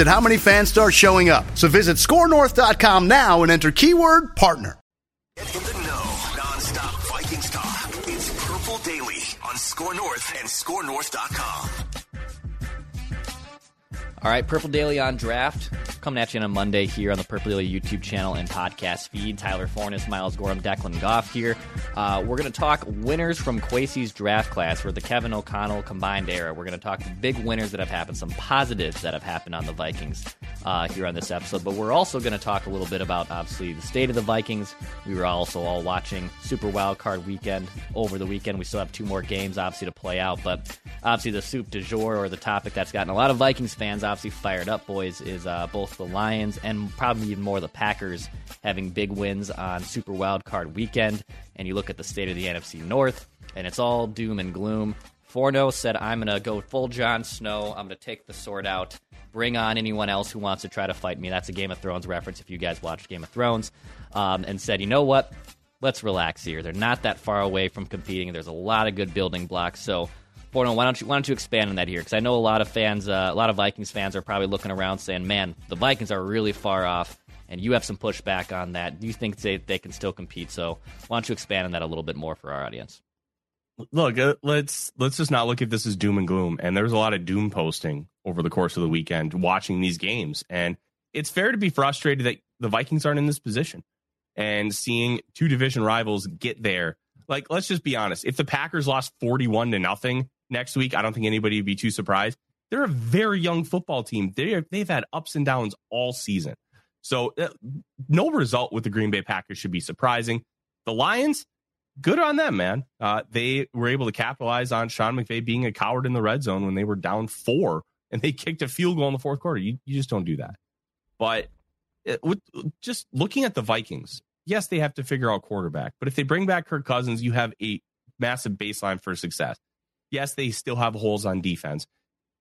at how many fans start showing up. So visit scorenorth.com now and enter keyword partner. Get in the know, nonstop Vikings talk. It's Purple Daily on Score North and ScoreNorth.com. All right, Purple Daily on draft. Coming at you on a Monday here on the Purple Daily YouTube channel and podcast feed. Tyler Forness, Miles Gorham, Declan Goff here. Uh, we're going to talk winners from Kwesi's draft class for the Kevin O'Connell combined era. We're going to talk big winners that have happened, some positives that have happened on the Vikings uh, here on this episode. But we're also going to talk a little bit about, obviously, the state of the Vikings. We were also all watching Super Wild Card weekend over the weekend. We still have two more games, obviously, to play out. But obviously, the soup du jour or the topic that's gotten a lot of Vikings fans obviously fired up, boys, is uh, both the Lions and probably even more the Packers having big wins on Super Wild Card weekend. And you look at the state of the NFC North, and it's all doom and gloom. Forno said, I'm going to go full Jon Snow. I'm going to take the sword out. Bring on anyone else who wants to try to fight me. That's a Game of Thrones reference if you guys watched Game of Thrones. Um, and said, you know what? Let's relax here. They're not that far away from competing. There's a lot of good building blocks. So Forno, why don't you why don't you expand on that here? Because I know a lot of fans, uh, a lot of Vikings fans are probably looking around saying, "Man, the Vikings are really far off." And you have some pushback on that. Do you think they, they can still compete? So why don't you expand on that a little bit more for our audience? Look, uh, let's let's just not look at this as doom and gloom. And there's a lot of doom posting over the course of the weekend watching these games, and it's fair to be frustrated that the Vikings aren't in this position and seeing two division rivals get there. Like, let's just be honest. If the Packers lost 41 to nothing next week, I don't think anybody would be too surprised. They're a very young football team. They they've had ups and downs all season. So uh, no result with the Green Bay Packers should be surprising. The Lions, good on them, man. Uh, they were able to capitalize on Sean McVay being a coward in the red zone when they were down four and they kicked a field goal in the fourth quarter. You, you just don't do that. But it, uh, with, just looking at the Vikings, yes, they have to figure out quarterback. But if they bring back Kirk Cousins, you have a massive baseline for success. Yes, they still have holes on defense.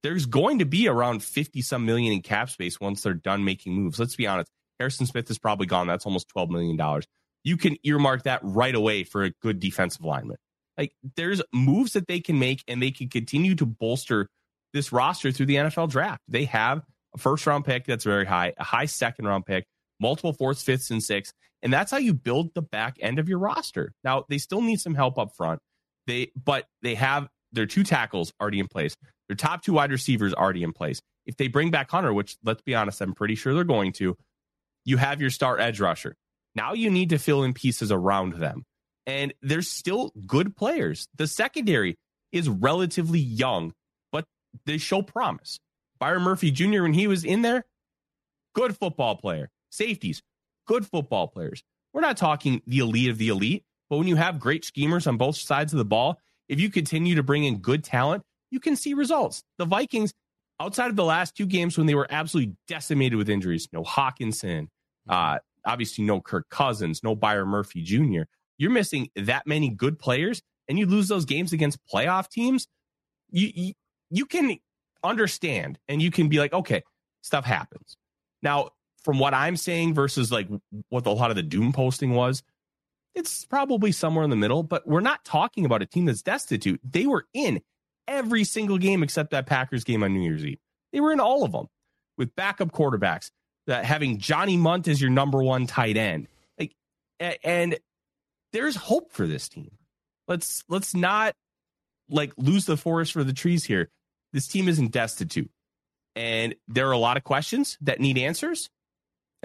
There's going to be around 50 some million in cap space once they're done making moves. Let's be honest. Harrison Smith is probably gone. That's almost $12 million. You can earmark that right away for a good defensive lineman. Like there's moves that they can make and they can continue to bolster this roster through the NFL draft. They have a first round pick that's very high, a high second round pick, multiple fourths, fifths, and sixths. And that's how you build the back end of your roster. Now they still need some help up front. They but they have their two tackles already in place. Their top two wide receivers already in place. If they bring back Hunter, which let's be honest, I'm pretty sure they're going to, you have your star edge rusher. Now you need to fill in pieces around them. And there's still good players. The secondary is relatively young, but they show promise. Byron Murphy Jr., when he was in there, good football player. Safeties, good football players. We're not talking the elite of the elite, but when you have great schemers on both sides of the ball if you continue to bring in good talent, you can see results. The Vikings, outside of the last two games when they were absolutely decimated with injuries, no Hockenson, uh, obviously no Kirk Cousins, no Byron Murphy Jr., you're missing that many good players and you lose those games against playoff teams. You, you, you can understand and you can be like, okay, stuff happens. Now, from what I'm saying versus like what a lot of the doom posting was, it's probably somewhere in the middle, but we're not talking about a team that's destitute. They were in every single game except that Packers game on New Year's Eve. They were in all of them with backup quarterbacks, that having Johnny Mundt as your number one tight end. Like and there's hope for this team. Let's let's not like lose the forest for the trees here. This team isn't destitute. And there are a lot of questions that need answers.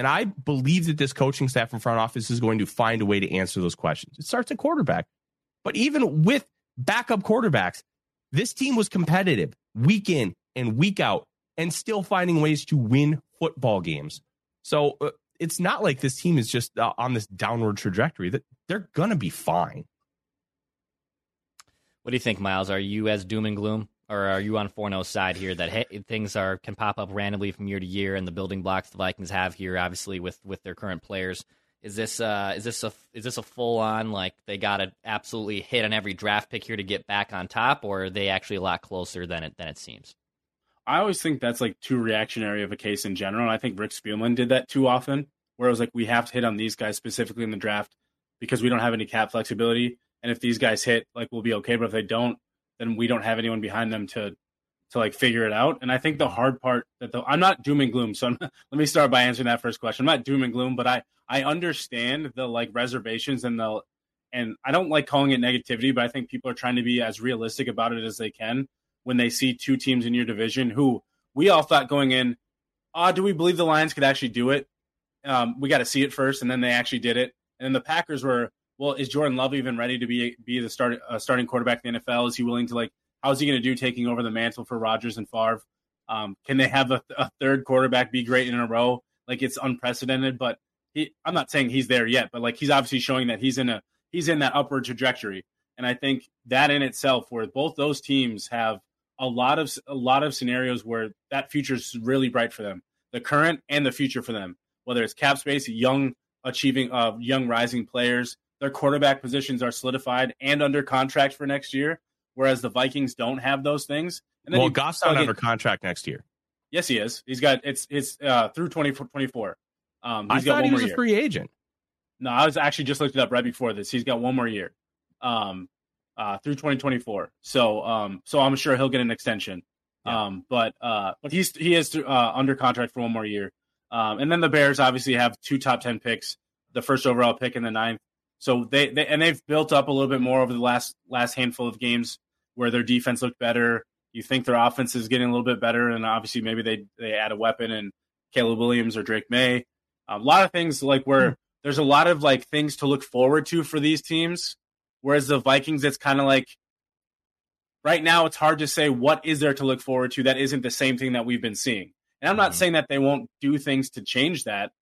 And I believe that this coaching staff and front office is going to find a way to answer those questions. It starts at quarterback. But even with backup quarterbacks, this team was competitive week in and week out and still finding ways to win football games. So uh, it's not like this team is just uh, on this downward trajectory. That they're going to be fine. What do you think, Miles? Are you as doom and gloom, or are you on 4 side here that hey, things are can pop up randomly from year to year, and the building blocks the Vikings have here, obviously with with their current players, is this uh is this a is this a full on like they got to absolutely hit on every draft pick here to get back on top, or are they actually a lot closer than it than it seems? I always think that's like too reactionary of a case in general. And I think Rick Spielman did that too often, where it was like we have to hit on these guys specifically in the draft because we don't have any cap flexibility. And if these guys hit, like we'll be okay. But if they don't, then we don't have anyone behind them to to like figure it out. And I think the hard part that the, I'm not doom and gloom. So I'm, let me start by answering that first question. I'm not doom and gloom, but I I understand the like reservations and the and I don't like calling it negativity, but I think people are trying to be as realistic about it as they can when they see two teams in your division who we all thought going in, ah, do we believe the Lions could actually do it? Um, we got to see it first, and then they actually did it. And then the Packers were, well, is Jordan Love even ready to be be the start uh, starting quarterback in the NFL? Is he willing to like? How's he going to do taking over the mantle for Rodgers and Favre? Um, can they have a, a, third quarterback be great in a row? Like it's unprecedented, but he, I'm not saying he's there yet, but like he's obviously showing that he's in a he's in that upward trajectory. And I think that in itself, where both those teams have a lot of a lot of scenarios where that future is really bright for them, the current and the future for them. Whether it's cap space, young achieving uh, young rising players, their quarterback positions are solidified and under contract for next year, whereas the Vikings don't have those things. And then well, Goff's not under contract next year. Yes, he is. He's got it's it's uh, through twenty twenty four. Um, I thought he was a year. free agent. No, I was actually just looked it up right before this. He's got one more year. Um, uh, through 2024. So um, so I'm sure he'll get an extension. Yeah. Um, but uh, but he's he is uh, under contract for one more year. Um, and then the Bears obviously have two top ten picks, the first overall pick and the ninth. So they, they and they've built up a little bit more over the last last handful of games where their defense looked better. You think their offense is getting a little bit better, and obviously maybe they they add a weapon and Caleb Williams or Drake Maye. A lot of things like where hmm. there's a lot of like things to look forward to for these teams Whereas the Vikings, it's kind of like right now, it's hard to say what is there to look forward to that isn't the same thing that we've been seeing. And I'm not mm-hmm. saying that they won't do things to change that,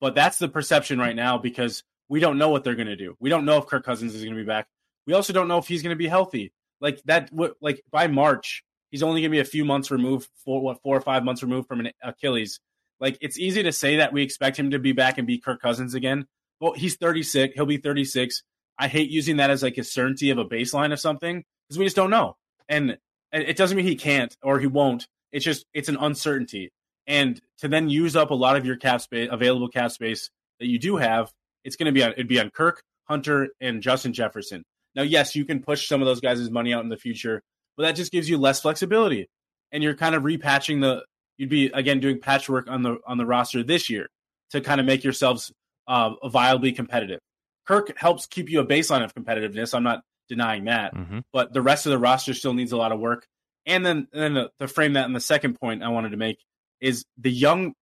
but that's the perception right now because we don't know what they're going to do. We don't know if Kirk Cousins is going to be back. We also don't know if he's going to be healthy. Like that, like by March, he's only going to be a few months removed, for what, four or five months removed from an Achilles. Like it's easy to say that we expect him to be back and be Kirk Cousins again. Well, he's 36. He'll be 36. I hate using that as like a certainty of a baseline of something because we just don't know. And it doesn't mean he can't or he won't. It's just it's an uncertainty. And to then use up a lot of your cap space, available cap space that you do have, it's going to be on it'd be on Kirk, Hunter, and Justin Jefferson. Now, yes, you can push some of those guys' money out in the future, but that just gives you less flexibility, and you're kind of repatching the. You'd be again doing patchwork on the on the roster this year to kind of make yourselves uh, viably competitive. Kirk helps keep you a baseline of competitiveness. I'm not denying that, mm-hmm. but the rest of the roster still needs a lot of work. And then, and then the, to frame that in the second point I wanted to make is the young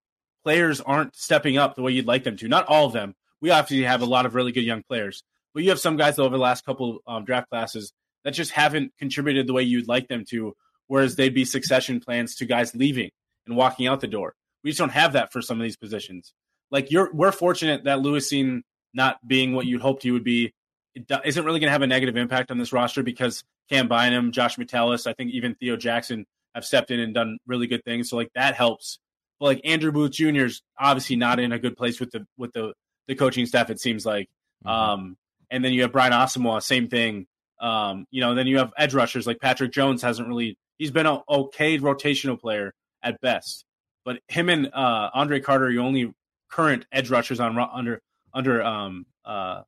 players aren't stepping up the way you'd like them to. Not all of them. We obviously have a lot of really good young players, but you have some guys over the last couple um, draft classes that just haven't contributed the way you'd like them to. Whereas they'd be succession plans to guys leaving and walking out the door. We just don't have that for some of these positions. Like you're, we're fortunate that Lewis Cine not being what you'd hoped he would be it isn't really going to have a negative impact on this roster because Cam Bynum, Josh Metellus, I think even Theo Jackson have stepped in and done really good things. So like that helps. But like Andrew Booth Jr. is obviously not in a good place with the with the the coaching staff. It seems like. Mm-hmm. Um, and then you have Brian Asamoah, same thing. Um, you know, then you have edge rushers like Patrick Jones hasn't really. He's been an okay rotational player at best, but him and uh, Andre Carter are the only current edge rushers on under under um uh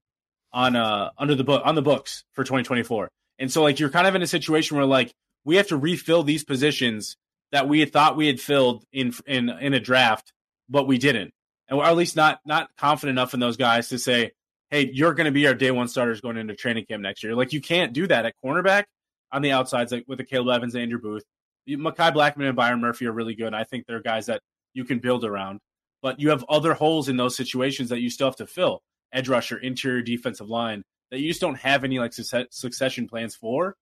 on uh under the book on the books for 2024. And so like you're kind of in a situation where like we have to refill these positions that we had thought we had filled in in in a draft, but we didn't. And we're at least not not confident enough in those guys to say, "Hey, you're going to be our day one starters going into training camp next year." Like you can't do that at cornerback on the outsides, like with the Caleb Evans, and Andrew Booth, Mekhi Blackmon, and Byron Murphy are really good. I think they're guys that you can build around. but you have other holes in those situations that you still have to fill. Edge rusher, interior defensive line that you just don't have any like success, succession plans for,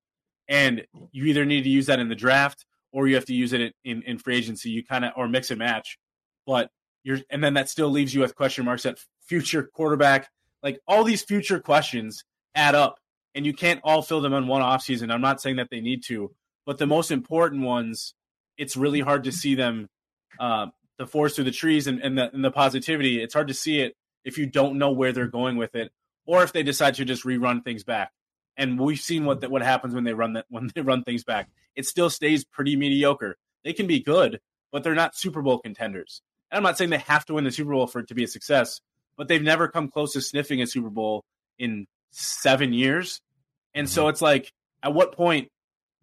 and you either need to use that in the draft or you have to use it in in free agency. You kind of or mix and match, but you're and then that still leaves you with question marks at future quarterback. Like all these future questions add up, and you can't all fill them in one offseason. I'm not saying that they need to, but the most important ones, it's really hard to see them, uh, the forest through the trees and, and, the, and the positivity. It's hard to see it if you don't know where they're going with it, or if they decide to just rerun things back. And we've seen what what happens when they run that when they run things back. It still stays pretty mediocre. They can be good, but they're not Super Bowl contenders. I'm not saying they have to win the Super Bowl for it to be a success, but they've never come close to sniffing a Super Bowl in seven years. And so it's like, at what point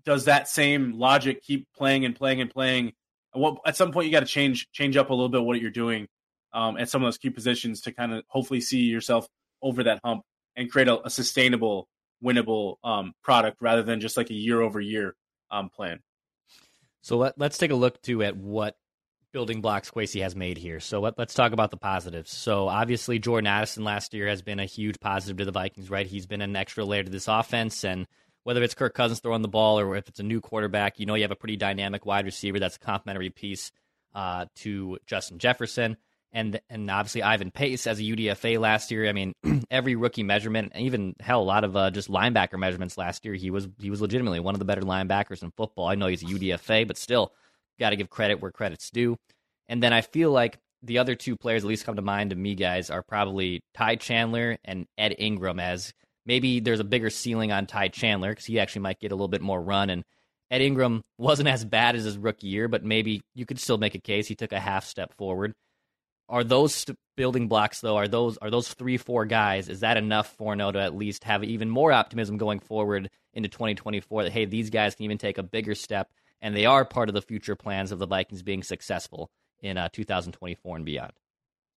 does that same logic keep playing and playing and playing? At, what, at some point, you got to change change up a little bit what you're doing um, at some of those key positions to kind of hopefully see yourself over that hump and create a, a sustainable, winnable um, product rather than just like a year over year um, plan. So let, let's take a look too at what building blocks Kwesi has made here. So let, us talk about the positives. So obviously Jordan Addison last year has been a huge positive to the Vikings, right? He's been an extra layer to this offense and whether it's Kirk Cousins throwing the ball or if it's a new quarterback, you know you have a pretty dynamic wide receiver that's a complementary piece uh, to Justin Jefferson. And and obviously Ivan Pace as a UDFA last year. I mean, every rookie measurement, even hell, a lot of uh, just linebacker measurements last year. He was he was legitimately one of the better linebackers in football. I know he's a UDFA, but still, got to give credit where credit's due. And then I feel like the other two players, at least come to mind to me, guys, are probably Ty Chandler and Ed Ingram. As maybe there's a bigger ceiling on Ty Chandler because he actually might get a little bit more run. And Ed Ingram wasn't as bad as his rookie year, but maybe you could still make a case he took a half step forward. Are those st- building blocks though? Are those are those three four guys? Is that enough for No to at least have even more optimism going forward into 2024? That hey, these guys can even take a bigger step, and they are part of the future plans of the Vikings being successful in uh, 2024 and beyond.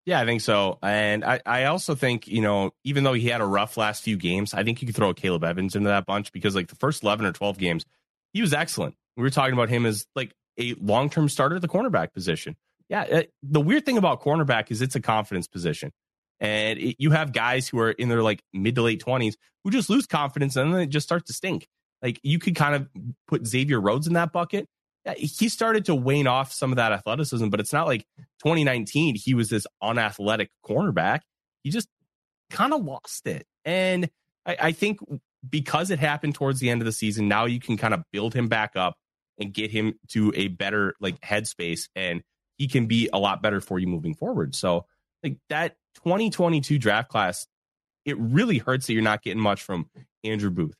Yeah, I think so. And I, I also think, you know, even though he had a rough last few games, I think you could throw Caleb Evans into that bunch because, like, the first 11 or 12 games, he was excellent. We were talking about him as, like, a long term starter at the cornerback position. Yeah. It, uh, the weird thing about cornerback is it's a confidence position. And it, you have guys who are in their, like, mid to late 20s who just lose confidence and then they just start to stink. Like, you could kind of put Xavier Rhodes in that bucket he started to wane off some of that athleticism, but it's not like 2019 he was this unathletic cornerback. He just kind of lost it. And I, I, think because it happened towards the end of the season, now you can kind of build him back up and get him to a better like headspace and he can be a lot better for you moving forward. So like that 2022 draft class, it really hurts that you're not getting much from Andrew Booth,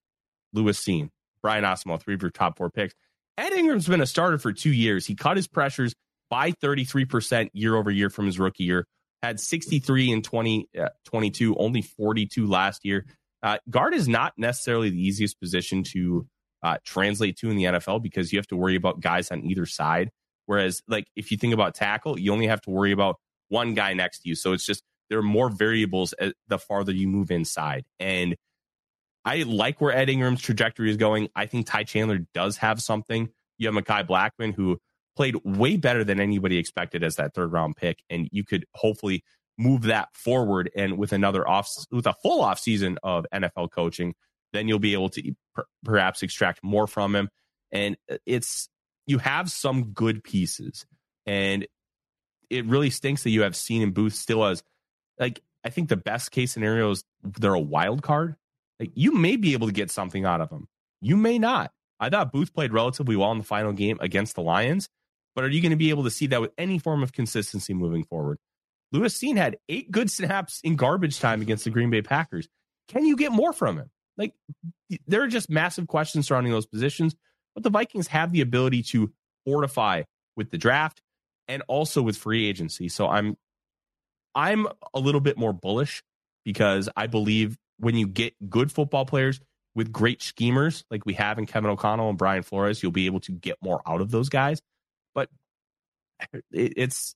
Lewis Cine, Brian Asamoah, three of your top four picks. Ed Ingram's been a starter for two years. He cut his pressures by 33% year over year from his rookie year, had 63 in 2022, uh, only 42 last year. Uh, guard is not necessarily the easiest position to uh, translate to in the NFL because you have to worry about guys on either side. Whereas, like, if you think about tackle, you only have to worry about one guy next to you. So it's just there are more variables the farther you move inside. And I like where Ed Ingram's trajectory is going. I think Ty Chandler does have something. You have Mekhi Blackmon, who played way better than anybody expected as that third round pick, and you could hopefully move that forward. And with another off, with a full off season of NFL coaching, then you'll be able to per- perhaps extract more from him. And uh, it's you have some good pieces, and it really stinks that you have Cine and Booth still as like I think the best case scenario is they're a wild card like, you may be able to get something out of him. You may not. I thought Booth played relatively well in the final game against the Lions, but are you going to be able to see that with any form of consistency moving forward? Lewis Cine had eight good snaps in garbage time against the Green Bay Packers. Can you get more from him? Like, there are just massive questions surrounding those positions, but the Vikings have the ability to fortify with the draft and also with free agency. So I'm I'm a little bit more bullish because I believe when you get good football players with great schemers like we have in Kevin O'Connell and Brian Flores, you'll be able to get more out of those guys. But it, it's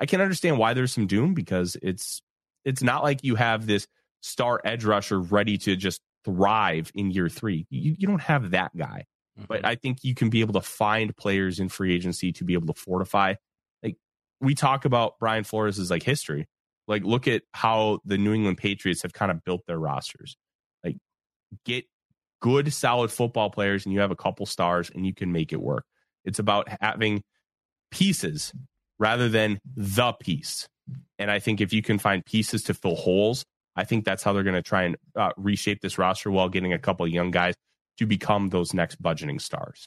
I can understand why there's some doom because it's it's not like you have this star edge rusher ready to just thrive in year three. You, you don't have that guy. Mm-hmm. But I think you can be able to find players in free agency to be able to fortify. Like we talk about Brian Flores' like history. Like, look at how the New England Patriots have kind of built their rosters. Like, get good, solid football players, and you have a couple stars, and you can make it work. It's about having pieces rather than the piece. And I think if you can find pieces to fill holes, I think that's how they're going to try and uh, reshape this roster while getting a couple young guys to become those next budgeting stars.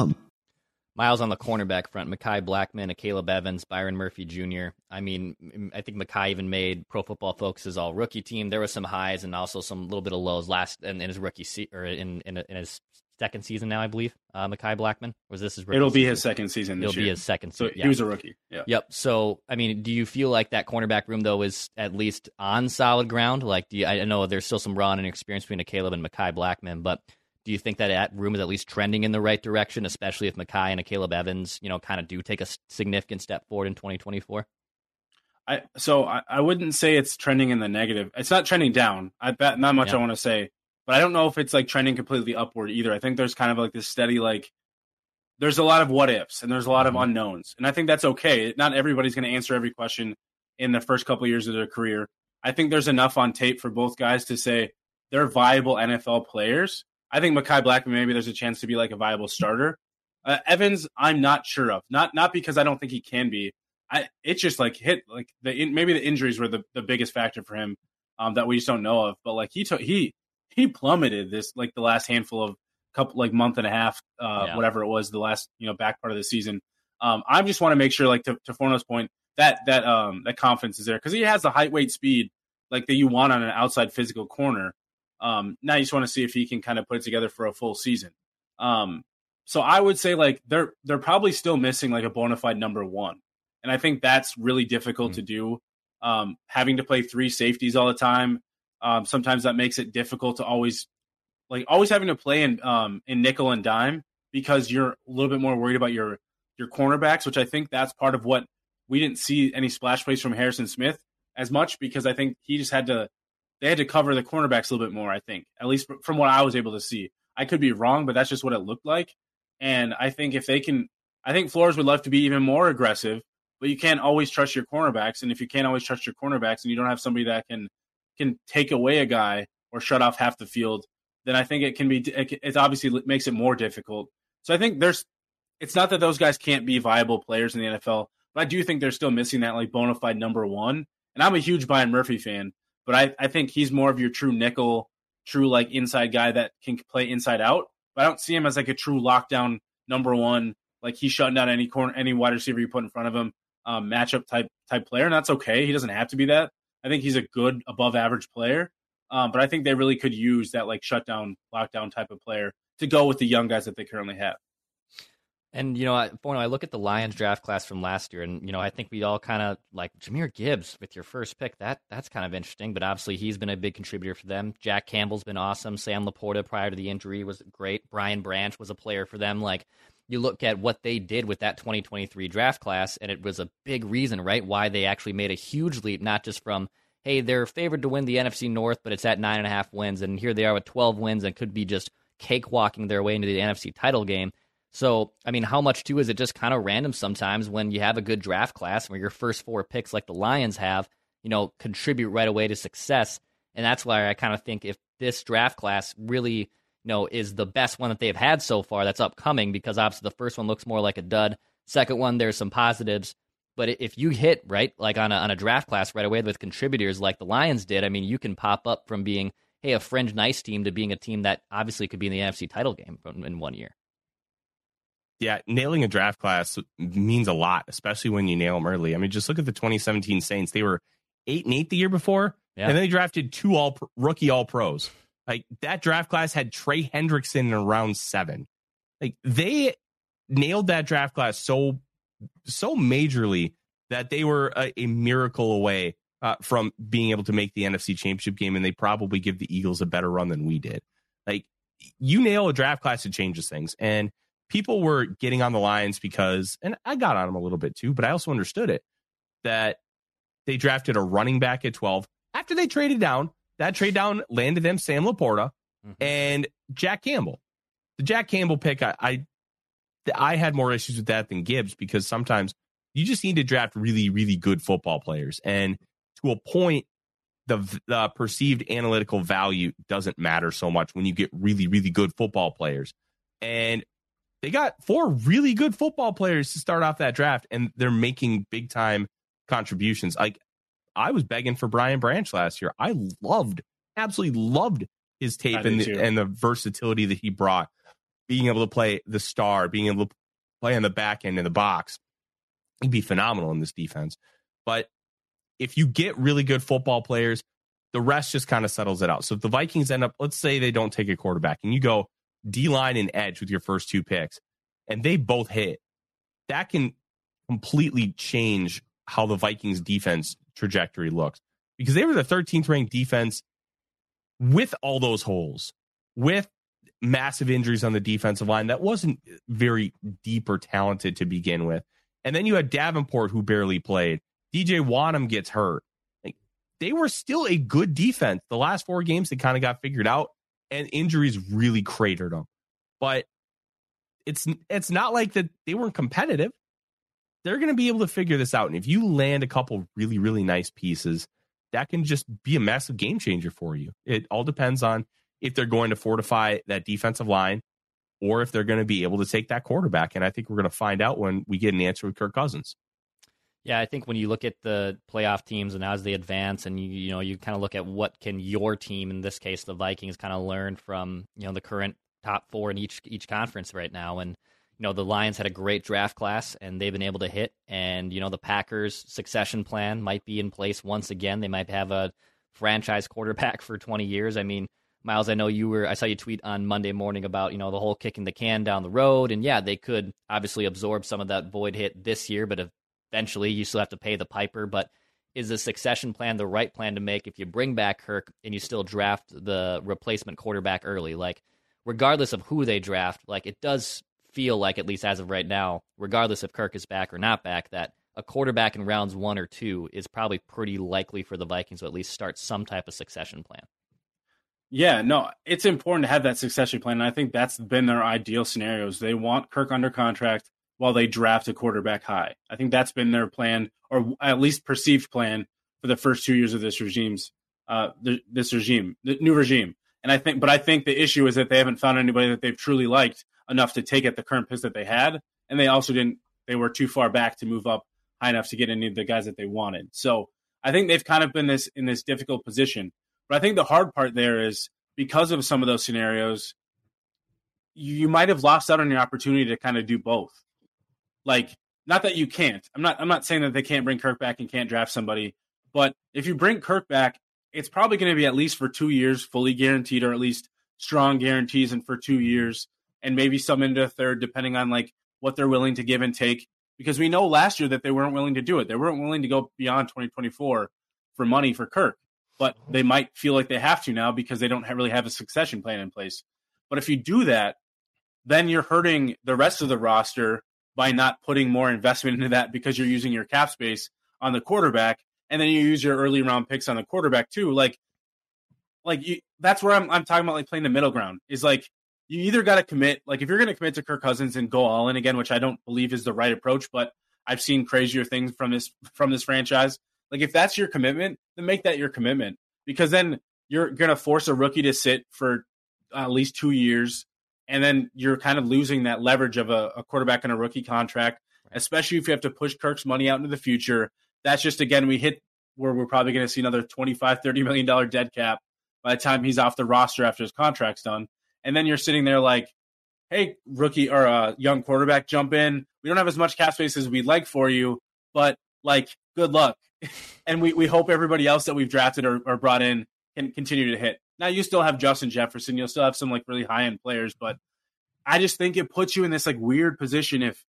Miles on the cornerback front, Mekhi Blackmon, Caleb Evans, Byron Murphy Jr. I mean, I think Mekhi even made Pro Football Focus's all rookie team. There was some highs and also some little bit of lows last in, in his rookie se- or in, in in his second season now, I believe. Uh, Mekhi Blackmon was this his? It'll be season? his second season. It'll year. be his second. So season. he was a rookie. Yeah. Yep. So, I mean, do you feel like that cornerback room though is at least on solid ground? Like, do you, I know there's still some raw and experience between a Caleb and Mekhi Blackmon, but do you think that that room is at least trending in the right direction, especially if Mekhi and a Caleb Evans, you know, kind of do take a significant step forward in 2024? I so I, I wouldn't say it's trending in the negative. It's not trending down. I bet not much Yeah. I want to say, but I don't know if it's like trending completely upward either. I think there's kind of like this steady like there's a lot of what ifs and there's a lot of Mhm. unknowns, and I think that's okay. Not everybody's going to answer every question in the first couple of years of their career. I think there's enough on tape for both guys to say they're viable NFL players. I think Mekhi Blackmon maybe there's a chance to be like a viable starter. Uh, Evans, I'm not sure of. Not not because I don't think he can be. I it just like hit like the in, maybe the injuries were the, the biggest factor for him um, that we just don't know of. But like he took he he plummeted this like the last handful of couple like month and a half uh, Yeah. whatever it was the last you know back part of the season. Um, I just want to make sure like to, to Forno's point that that um that confidence is there because he has the height weight speed like that you want on an outside physical corner. Um, now you just want to see if he can kind of put it together for a full season. Um, so I would say like they're they're probably still missing like a bona fide number one, and I think that's really difficult Mm. to do. Um, having to play three safeties all the time, um, sometimes that makes it difficult to always like always having to play in um in nickel and dime because you're a little bit more worried about your your cornerbacks, which I think that's part of what we didn't see any splash plays from Harrison Smith as much because I think he just had to they had to cover the cornerbacks a little bit more. I think at least from what I was able to see. I could be wrong, but that's just what it looked like. And I think if they can, I think Flores would love to be even more aggressive, but you can't always trust your cornerbacks. And if you can't always trust your cornerbacks, and you don't have somebody that can can take away a guy or shut off half the field, then I think it can be. It, it obviously makes it more difficult. So I think there's. It's not that those guys can't be viable players in the NFL, but I do think they're still missing that like bona fide number one. And I'm a huge Byron Murphy fan, but I, I think he's more of your true nickel, true like inside guy that can play inside out. But I don't see him as like a true lockdown number one. Like he's shutting down any corner, any wide receiver you put in front of him, um, matchup type type player, and that's okay. He doesn't have to be that. I think he's a good above average player, um, but I think they really could use that like shutdown, lockdown type of player to go with the young guys that they currently have. And you know, I, I look at the Lions draft class from last year, and you know, I think we all kind of like Jahmyr Gibbs with your first pick. That that's kind of interesting, but obviously he's been a big contributor for them. Jack Campbell's been awesome. Sam LaPorta prior to the injury was great. Brian Branch was a player for them. Like you look at what they did with that 2023 draft class, and it was a big reason, right, why they actually made a huge leap, not just from hey, they're favored to win the NFC North, but it's at nine and a half wins, and here they are with 12 wins and could be just cakewalking their way into the NFC title game. So, I mean, how much too is it just kind of random sometimes when you have a good draft class where your first four picks, like the Lions have, you know, contribute right away to success. And that's why I kind of think if this draft class really, you know, is the best one that they've had so far that's upcoming, because obviously the first one looks more like a dud. Second one, there's some positives. But if you hit, right, like on a, on a draft class right away with contributors like the Lions did, I mean, you can pop up from being, hey, a fringe nice team to being a team that obviously could be in the NFC title game in in one year. Yeah, nailing a draft class means a lot, especially when you nail them early. I mean, just look at the 2017 Saints; they were eight and eight the year before, Yeah. and then they drafted two all rookie all pros. Like that draft class had Trey Hendrickson in round seven. Like they nailed that draft class so so majorly that they were a, a miracle away uh, from being able to make the NFC Championship game, and they probably give the Eagles a better run than we did. Like you nail a draft class, it changes things, and people were getting on the Lions because, and I got on them a little bit too, but I also understood it that they drafted a running back at 12 after they traded down. That trade down landed them Sam LaPorta mm-hmm. and Jack Campbell. The Jack Campbell pick, I, I I had more issues with that than Gibbs because sometimes you just need to draft really, really good football players. And to a point, the, the perceived analytical value doesn't matter so much when you get really, really good football players. And they got four really good football players to start off that draft, and they're making big time contributions. Like I was begging for Brian Branch last year. I loved, absolutely loved his tape and the, and the versatility that he brought. Being able to play the star, being able to play on the back end in the box, he'd be phenomenal in this defense. But if you get really good football players, the rest just kind of settles it out. So if the Vikings end up, let's say they don't take a quarterback, and you go D line and edge with your first two picks, and they both hit, that can completely change how the Vikings defense trajectory looks because they were the 13th ranked defense with all those holes, with massive injuries on the defensive line that wasn't very deep or talented to begin with. And then you had Davenport who barely played. DJ Wonnum gets hurt. Like, they were still a good defense. The last four games they kind of got figured out and injuries really cratered them. But it's it's not like that they weren't competitive. They're going to be able to figure this out. And if you land a couple really really nice pieces, that can just be a massive game changer for you. It all depends on if they're going to fortify that defensive line or if they're going to be able to take that quarterback. And I think we're going to find out when we get an answer with Kirk Cousins. Yeah, I think when you look at the playoff teams and as they advance, and you you know you kind of look at what can your team, in this case the Vikings, kind of learn from you know the current top four in each each conference right now, and you know the Lions had a great draft class and they've been able to hit, and you know the Packers succession plan might be in place once again. They might have a franchise quarterback for 20 years. I mean, Miles, I know you were. I saw you tweet on Monday morning about you know the whole kicking the can down the road, and yeah, they could obviously absorb some of that void hit this year, but if eventually you still have to pay the piper. But is the succession plan the right plan to make if you bring back Kirk and you still draft the replacement quarterback early? Like, regardless of who they draft, like it does feel like, at least as of right now, regardless if Kirk is back or not back, that a quarterback in rounds one or two is probably pretty likely for the Vikings to at least start some type of succession plan. Yeah, no, it's important to have that succession plan. And I think that's been their ideal scenarios. They want Kirk under contract while they draft a quarterback high. I think that's been their plan, or at least perceived plan, for the first two years of this regime's uh, this regime, the new regime. And I think, but I think the issue is that they haven't found anybody that they've truly liked enough to take at the current picks that they had, and they also didn't. They were too far back to move up high enough to get any of the guys that they wanted. So I think they've kind of been this in this difficult position. But I think the hard part there is because of some of those scenarios, you, you might have lost out on your opportunity to kind of do both. Like, not that you can't. I'm not. I'm not saying that they can't bring Kirk back and can't draft somebody. But if you bring Kirk back, it's probably going to be at least for two years, fully guaranteed, or at least strong guarantees, and for two years, and maybe some into a third, depending on like what they're willing to give and take. Because we know last year that they weren't willing to do it. They weren't willing to go beyond 2024 for money for Kirk, but they might feel like they have to now because they don't have, really have a succession plan in place. But if you do that, then you're hurting the rest of the roster by not putting more investment into that because you're using your cap space on the quarterback and then you use your early round picks on the quarterback too. Like like you, that's where I'm I'm talking about like playing the middle ground is like you either got to commit like if you're going to commit to Kirk Cousins and go all in again which I don't believe is the right approach but I've seen crazier things from this from this franchise. Like if that's your commitment then make that your commitment because then you're going to force a rookie to sit for at least 2 years and then you're kind of losing that leverage of a, a quarterback on a rookie contract, especially if you have to push Kirk's money out into the future. That's just again we hit where we're probably going to see another 25 30 million dollar dead cap by the time he's off the roster after his contract's done. And then you're sitting there like, hey, rookie or a uh, young quarterback, jump in. We don't have as much cap space as we'd like for you, but like, good luck. and we, we hope everybody else that we've drafted or, or brought in can continue to hit. Now you still have Justin Jefferson, you'll still have some like really high end players, but I just think it puts you in this like weird position if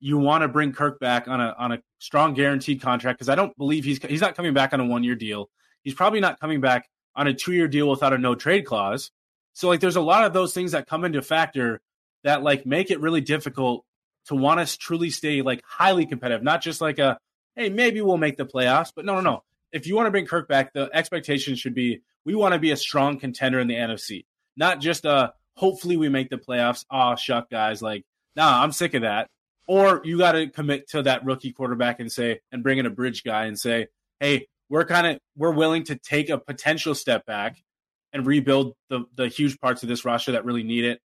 you want to bring Kirk back on a on a strong guaranteed contract because I don't believe he's he's not coming back on a one year deal. He's probably not coming back on a two year deal without a no trade clause. So like there's a lot of those things that come into factor that like make it really difficult to want us truly stay like highly competitive, not just like a hey maybe we'll make the playoffs, but no no no. If you want to bring Kirk back, the expectation should be we want to be a strong contender in the NFC, not just a hopefully we make the playoffs. Oh shuck guys, like nah, I'm sick of that. Or you got to commit to that rookie quarterback and say and bring in a bridge guy and say hey we're kind of we're willing to take a potential step back and rebuild the the huge parts of this roster that really need it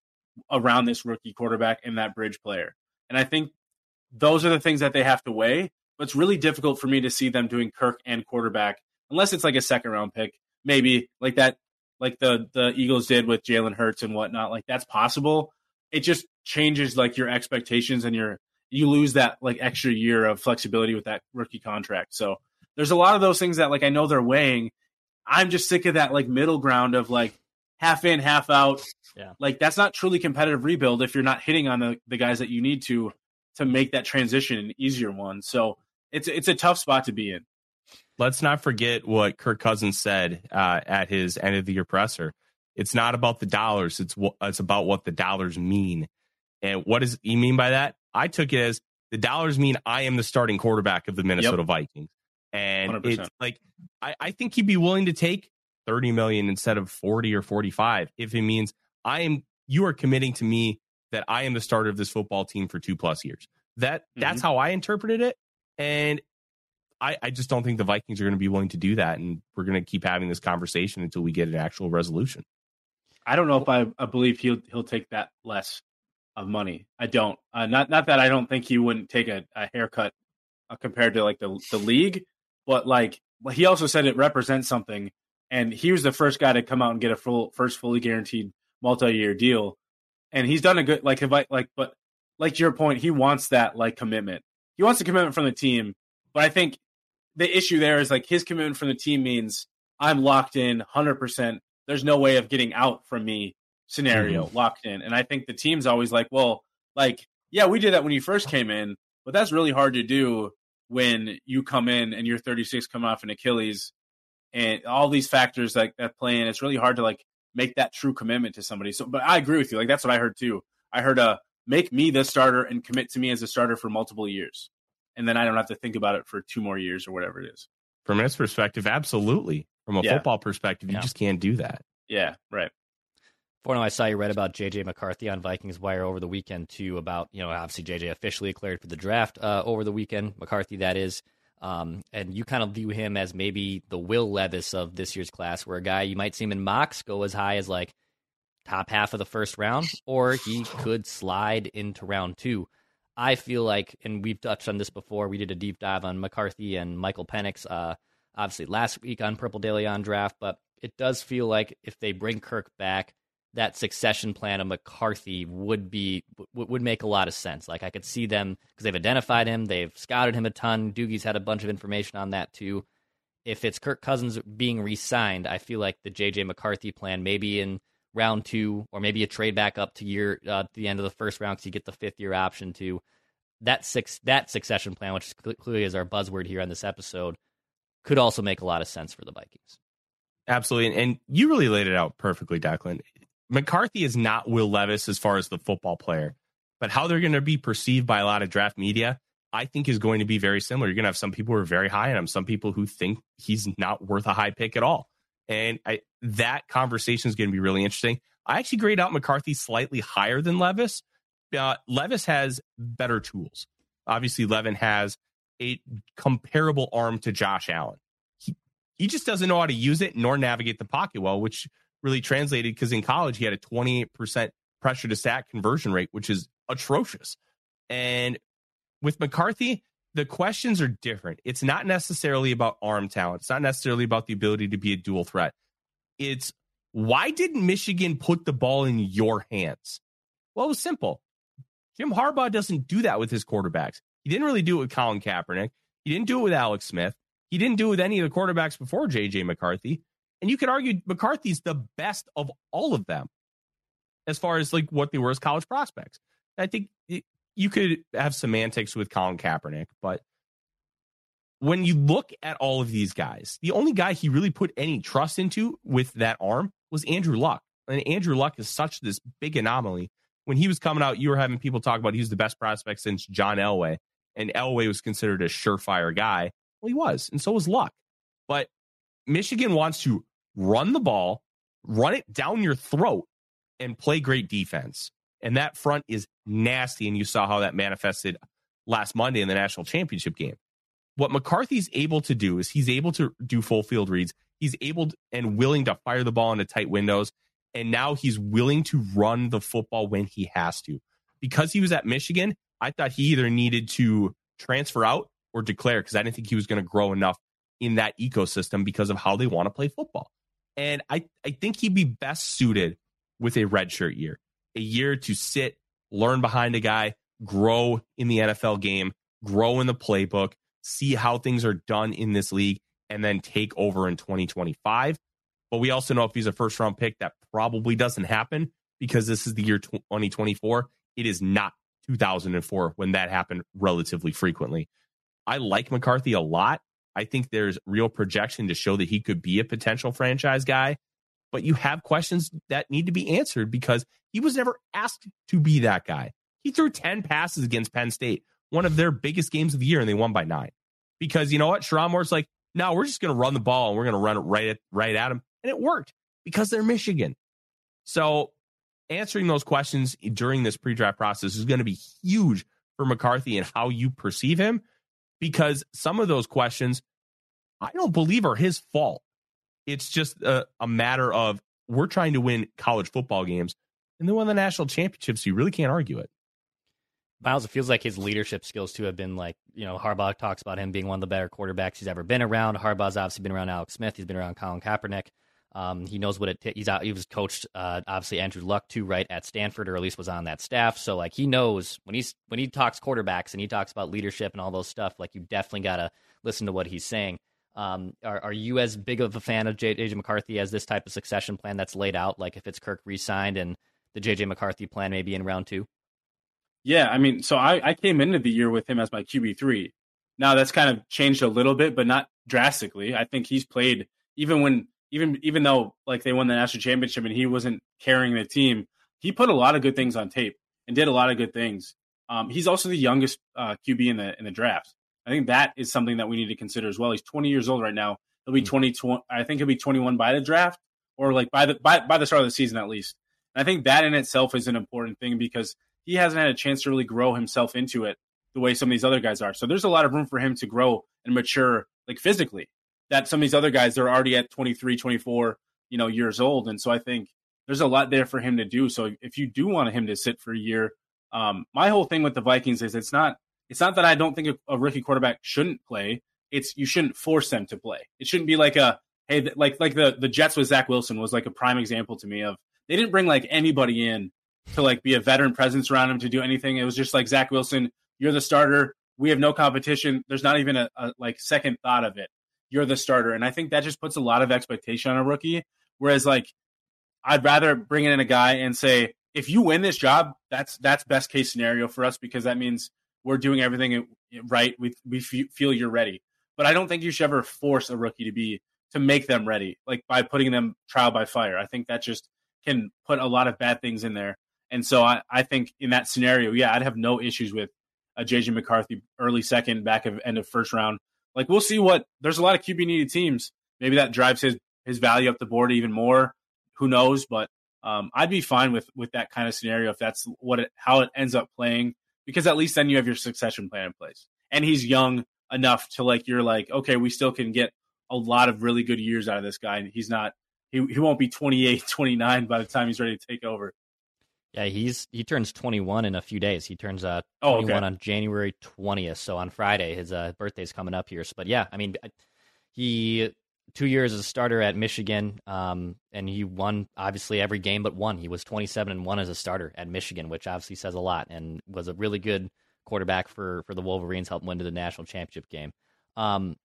around this rookie quarterback and that bridge player. And i think those are the things that they have to weigh. But it's really difficult for me to see them doing kirk and quarterback unless it's like a second round pick maybe like that like the the eagles did with jalen hurts and whatnot like that's possible it just changes like your expectations and your you lose that like extra year of flexibility with that rookie contract. So there's a lot of those things that like I know they're weighing. I'm just sick of that like middle ground of like half in, half out. Yeah. Like that's not truly competitive rebuild if you're not hitting on the, the guys that you need to to make that transition an easier one. So it's it's a tough spot to be in. Let's not forget what Kirk Cousins said uh, at his end of the year presser. It's not about the dollars. It's it's about what the dollars mean. And what does he mean by that? I took it as the dollars mean I am the starting quarterback of the Minnesota yep. Vikings. And 100%. it's like I, I think he'd be willing to take 30 million instead of 40 or 45 if it means I am you are committing to me that I am the starter of this football team for two plus years. That that's mm-hmm. how I interpreted it. And I, I just don't think the Vikings are going to be willing to do that. And we're going to keep having this conversation until we get an actual resolution. I don't know if I, I believe he'll he'll take that less of money. I don't. Uh, not not that I don't think he wouldn't take a, a haircut uh, compared to like the the league, but like he also said it represents something, and he was the first guy to come out and get a full first fully guaranteed multi year deal, and he's done a good like if I like but like to your point, he wants that like commitment. He wants the commitment from the team, but I think the issue there is like his commitment from the team means I'm locked in 100%. There's no way of getting out from me scenario mm-hmm. locked in. And I think the team's always like, well, like, yeah, we did that when you first came in, but that's really hard to do when you come in and you're 36 coming off an Achilles and all these factors like that play in. It's really hard to like make that true commitment to somebody. So, but I agree with you. Like, that's what I heard too. I heard, uh, make me the starter and commit to me as a starter for multiple years. And then I don't have to think about it for two more years or whatever it is. From his perspective, absolutely. From a yeah. football perspective, you yeah. just can't do that. Yeah, right. For Forno, I saw you read about JJ McCarthy on Vikings Wire over the weekend too. About you know, obviously JJ officially declared for the draft uh, over the weekend. McCarthy, that is, um, and you kind of view him as maybe the Will Levis of this year's class, where a guy you might see him in mocks go as high as like top half of the first round, or he could slide into round two. I feel like, and we've touched on this before. We did a deep dive on McCarthy and Michael Penix, uh, obviously last week on Purple Daily on draft, but it does feel like if they bring Kirk back that succession plan of McCarthy would be would make a lot of sense. Like I could see them because they've identified him, they've scouted him a ton. Doogie's had a bunch of information on that too. If it's Kirk Cousins being re-signed, I feel like the JJ McCarthy plan, maybe in round two, or maybe a trade back up to year uh, the end of the first round because you get the fifth year option to that six that succession plan, which clearly is our buzzword here on this episode, could also make a lot of sense for the Vikings. Absolutely. And you really laid it out perfectly, Declan. McCarthy is not Will Levis as far as the football player, but how they're going to be perceived by a lot of draft media, I think is going to be very similar. You're going to have some people who are very high on him, some people who think he's not worth a high pick at all. And I, that conversation is going to be really interesting. I actually grade out McCarthy slightly higher than Levis. Uh, Levis has better tools. Obviously, Levis has a comparable arm to Josh Allen. He, he just doesn't know how to use it nor navigate the pocket well, which really translated because in college he had a 28% pressure to sack conversion rate, which is atrocious. And with McCarthy, the questions are different. It's not necessarily about arm talent. It's not necessarily about the ability to be a dual threat. It's why didn't Michigan put the ball in your hands? Well, it was simple. Jim Harbaugh doesn't do that with his quarterbacks. He didn't really do it with Colin Kaepernick. He didn't do it with Alex Smith. He didn't do it with any of the quarterbacks before JJ McCarthy. And you could argue McCarthy's the best of all of them as far as like what they were as college prospects. I think you could have semantics with Colin Kaepernick, but when you look at all of these guys, the only guy he really put any trust into with that arm was Andrew Luck. And Andrew Luck is such this big anomaly. When he was coming out, you were having people talk about he's the best prospect since John Elway, and Elway was considered a surefire guy. Well, he was, and so was Luck. But Michigan wants to run the ball, run it down your throat, and play great defense. And that front is nasty. And you saw how that manifested last Monday in the national championship game. What McCarthy's able to do is he's able to do full field reads. He's able and willing to fire the ball into tight windows. And now he's willing to run the football when he has to. Because he was at Michigan, I thought he either needed to transfer out or declare because I didn't think he was going to grow enough in that ecosystem because of how they want to play football. And I, I think he'd be best suited with a redshirt year, a year to sit, learn behind a guy, grow in the NFL game, grow in the playbook, see how things are done in this league, and then take over in 2025. But we also know if he's a first round pick, that probably doesn't happen because this is the year 2024. It is not 2004 when that happened relatively frequently. I like McCarthy a lot. I think there's real projection to show that he could be a potential franchise guy but you have questions that need to be answered because he was never asked to be that guy. He threw 10 passes against Penn State, one of their biggest games of the year, and they won by nine. Because you know what? Sherrone Moore's like, no, we're just going to run the ball and we're going to run it right at, right at him. And it worked because they're Michigan. So answering those questions during this pre draft process is going to be huge for McCarthy and how you perceive him because some of those questions I don't believe are his fault. It's just a, a matter of we're trying to win college football games and then win the national championships. So you really can't argue it. Miles, it feels like his leadership skills too have been like, you know, Harbaugh talks about him being one of the better quarterbacks he's ever been around. Harbaugh's obviously been around Alex Smith. He's been around Colin Kaepernick. Um, he knows what it. T- he's out. He was coached, uh, obviously Andrew Luck too, right at Stanford, or at least was on that staff. So like he knows when he's when he talks quarterbacks and he talks about leadership and all those stuff. Like you definitely gotta listen to what he's saying. Um, are, are you as big of a fan of JJ McCarthy as this type of succession plan that's laid out? Like if it's Kirk re-signed and the JJ McCarthy plan maybe in round two? Yeah, I mean, so I, I came into the year with him as my QB three. Now that's kind of changed a little bit, but not drastically. I think he's played even when even even though like they won the national championship and he wasn't carrying the team, he put a lot of good things on tape and did a lot of good things. Um, he's also the youngest uh, QB in the in the draft. I think that is something that we need to consider as well. He's 20 years old right now. He'll be hmm. 20, I think he'll be 21 by the draft or like by the by, by the start of the season at least. And I think that in itself is an important thing because he hasn't had a chance to really grow himself into it the way some of these other guys are. So there's a lot of room for him to grow and mature like physically. That some of these other guys they're already at 23, 24, you know, years old. And so I think there's a lot there for him to do. So if you do want him to sit for a year, um, my whole thing with the Vikings is it's not it's not that I don't think a, a rookie quarterback shouldn't play. It's you shouldn't force them to play. It shouldn't be like a hey, like like the the Jets with Zach Wilson was like a prime example to me of they didn't bring like anybody in to like be a veteran presence around him to do anything. It was just like Zach Wilson, you're the starter. We have no competition. There's not even a, a like second thought of it. You're the starter, and I think that just puts a lot of expectation on a rookie. Whereas like I'd rather bring in a guy and say, if you win this job, that's that's best case scenario for us because that means we're doing everything right. We we feel you're ready. But I don't think you should ever force a rookie to be to make them ready, like by putting them trial by fire. I think that just can put a lot of bad things in there. And so I, I think in that scenario, yeah, I'd have no issues with a JJ McCarthy early second, back of end of first round. Like we'll see what there's a lot of QB needed teams. Maybe that drives his his value up the board even more. Who knows? But um, I'd be fine with with that kind of scenario if that's what it, how it ends up playing because at least then you have your succession plan in place. And he's young enough to like you're like, okay, we still can get a lot of really good years out of this guy. and He's not he he won't be 28, 29 by the time he's ready to take over. Yeah, he's he turns 21 in a few days. He turns uh 21 oh, okay. on January 20th, so on Friday his uh, birthday's coming up here. So, But yeah, I mean he two years as a starter at Michigan, um, and he won obviously every game but one. He was 27 and one as a starter at Michigan, which obviously says a lot, and was a really good quarterback for for the Wolverines. Helped win to the national championship game. Um,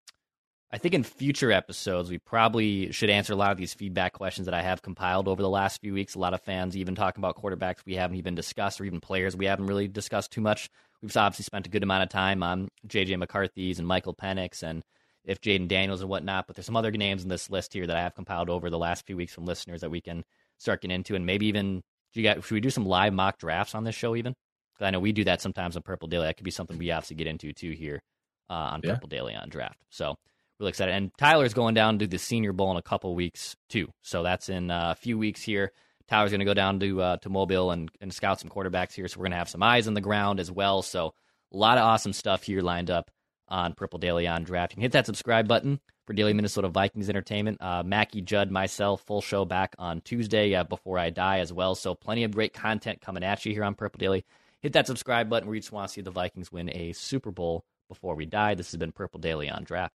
I think in future episodes, we probably should answer a lot of these feedback questions that I have compiled over the last few weeks. A lot of fans even talking about quarterbacks we haven't even discussed, or even players we haven't really discussed too much. We've obviously spent a good amount of time on J.J. McCarthy's and Michael Penix and if Jayden Daniels and whatnot. But there's some other names in this list here that I have compiled over the last few weeks from listeners that we can start getting into, and maybe even you got, should we do some live mock drafts on this show even? I know we do that sometimes on Purple Daily. That could be something we obviously get into too here uh, on yeah. Purple Daily on draft. So really excited. And Tyler's going down to the Senior Bowl in a couple weeks too. So that's in uh, a few weeks here. Tyler's going to go down to uh, to Mobile and, and scout some quarterbacks here. So we're going to have some eyes on the ground as well. So a lot of awesome stuff here lined up on Purple Daily on draft. You can hit that subscribe button for Daily Minnesota Vikings Entertainment. Uh, Mackey, Judd, myself, full show back on Tuesday uh, before I die as well. So plenty of great content coming at you here on Purple Daily. Hit that subscribe button where you just want to see the Vikings win a Super Bowl before we die. This has been Purple Daily on Draft.